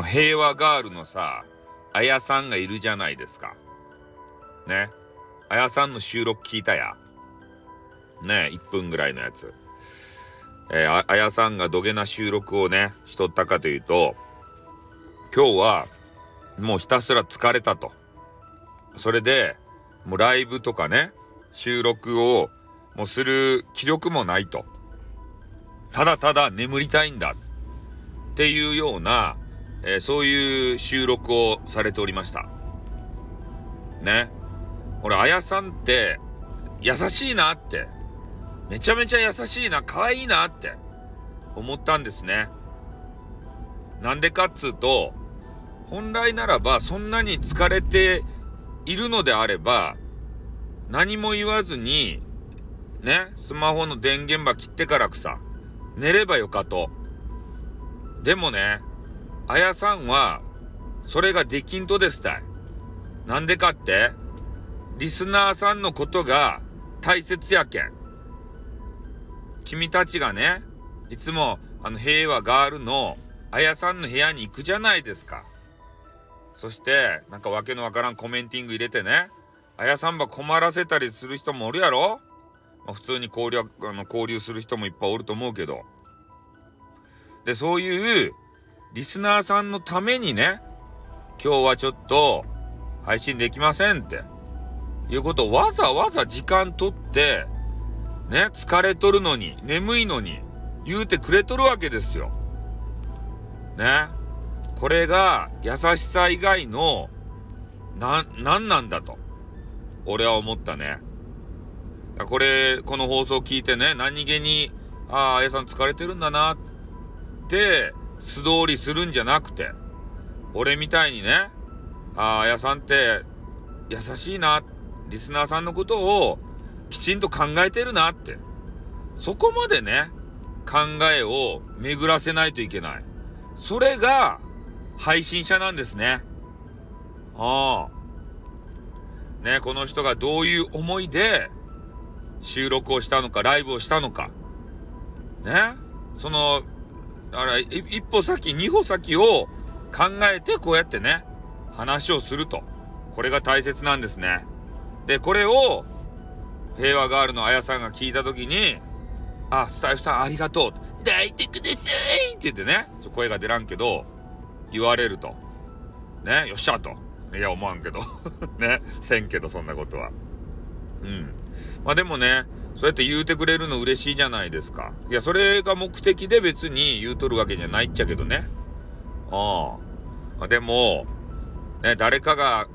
の平和ガールのさ、あやさんがいるじゃないですか。ね。あやさんの収録聞いたや。ね、1分ぐらいのやつ。えー、あやさんがどげな収録をね、しとったかというと、今日は、もうひたすら疲れたと。それで、もうライブとかね、収録をもうする気力もないと。ただただ眠りたいんだ。っていうような、えー、そういう収録をされておりました。ね。俺、あやさんって優しいなって、めちゃめちゃ優しいな、可愛いなって思ったんですね。なんでかっつうと、本来ならばそんなに疲れているのであれば、何も言わずに、ね、スマホの電源場切ってからくさ、寝ればよかと。でもね、あやさんは、それができんとですたい。なんでかって、リスナーさんのことが大切やけん。君たちがね、いつもあの平和ガールのあやさんの部屋に行くじゃないですか。そして、なんかわけのわからんコメンティング入れてね、あやさんば困らせたりする人もおるやろまあ、普通に交流、あの、交流する人もいっぱいおると思うけど。で、そういうリスナーさんのためにね、今日はちょっと配信できませんって、いうことをわざわざ時間取って、ね、疲れとるのに、眠いのに、言うてくれとるわけですよ。ね。これが優しさ以外の、な、なんなんだと。俺は思ったね。これ、この放送聞いてね、何気に、ああ、あやさん疲れてるんだなって、素通りするんじゃなくて、俺みたいにね、ああ、やさんって優しいな、リスナーさんのことをきちんと考えてるなって、そこまでね、考えを巡らせないといけない。それが配信者なんですね。ああ。ね、この人がどういう思いで収録をしたのか、ライブをしたのか。ね。その、だから、一歩先、二歩先を考えてこうやってね、話をすると。これが大切なんですね。で、これを、平和ガールのあやさんが聞いたときに、あ、スタイフさんありがとう。抱いてくださいって言ってね、声が出らんけど、言われると。ね、よっしゃと。いや、思わんけど。ね、せんけど、そんなことは。うん。まあでもね、そうやって言うてくれるの嬉しいじゃないですか。いや、それが目的で別に言うとるわけじゃないっちゃけどね。ああ。でも、ね、誰かが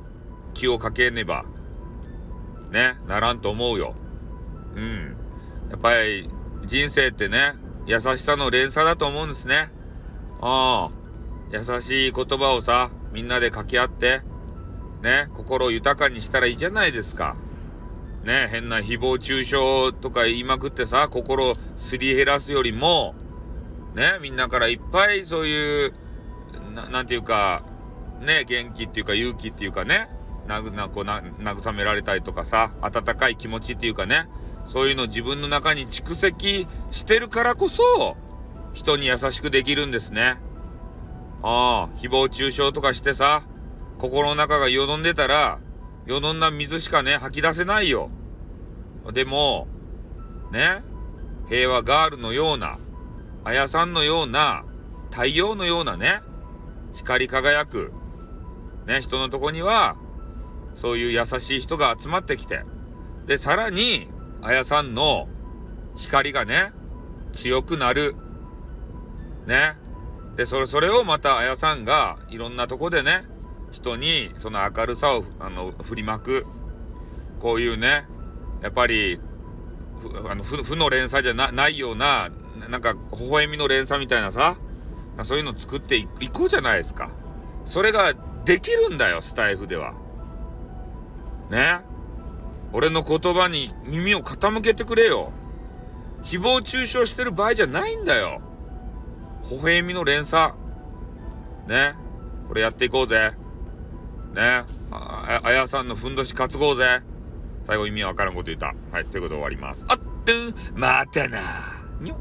気をかけねば、ね、ならんと思うよ。うん。やっぱり、人生ってね、優しさの連鎖だと思うんですね。ああ。優しい言葉をさ、みんなで掛け合って、ね、心を豊かにしたらいいじゃないですか。ね、変な誹謗中傷とか言いまくってさ、心をすり減らすよりも、ね、みんなからいっぱいそういう、ななんていうか、ね、元気っていうか勇気っていうかね、なぐ、な、こうな、慰められたりとかさ、温かい気持ちっていうかね、そういうの自分の中に蓄積してるからこそ、人に優しくできるんですね。ああ、誹謗中傷とかしてさ、心の中がよどんでたら、よどんな水しかね、吐き出せないよ。でも、ね、平和ガールのような、あやさんのような、太陽のようなね、光り輝く、ね、人のとこには、そういう優しい人が集まってきて、で、さらに、あやさんの光がね、強くなる。ね。で、それ、それをまたあやさんがいろんなとこでね、人にその明るさをあの振りまく。こういうね、やっぱり、あの負の連鎖じゃないような、なんか微笑みの連鎖みたいなさ、そういうの作っていこうじゃないですか。それができるんだよ、スタイフでは。ね俺の言葉に耳を傾けてくれよ。誹謗中傷してる場合じゃないんだよ。微笑みの連鎖。ねこれやっていこうぜ。ねあ、あやさんのふんどし担ごうぜ。最後意味わからんこと言った。はい、ということで終わります。あっとまたなにょ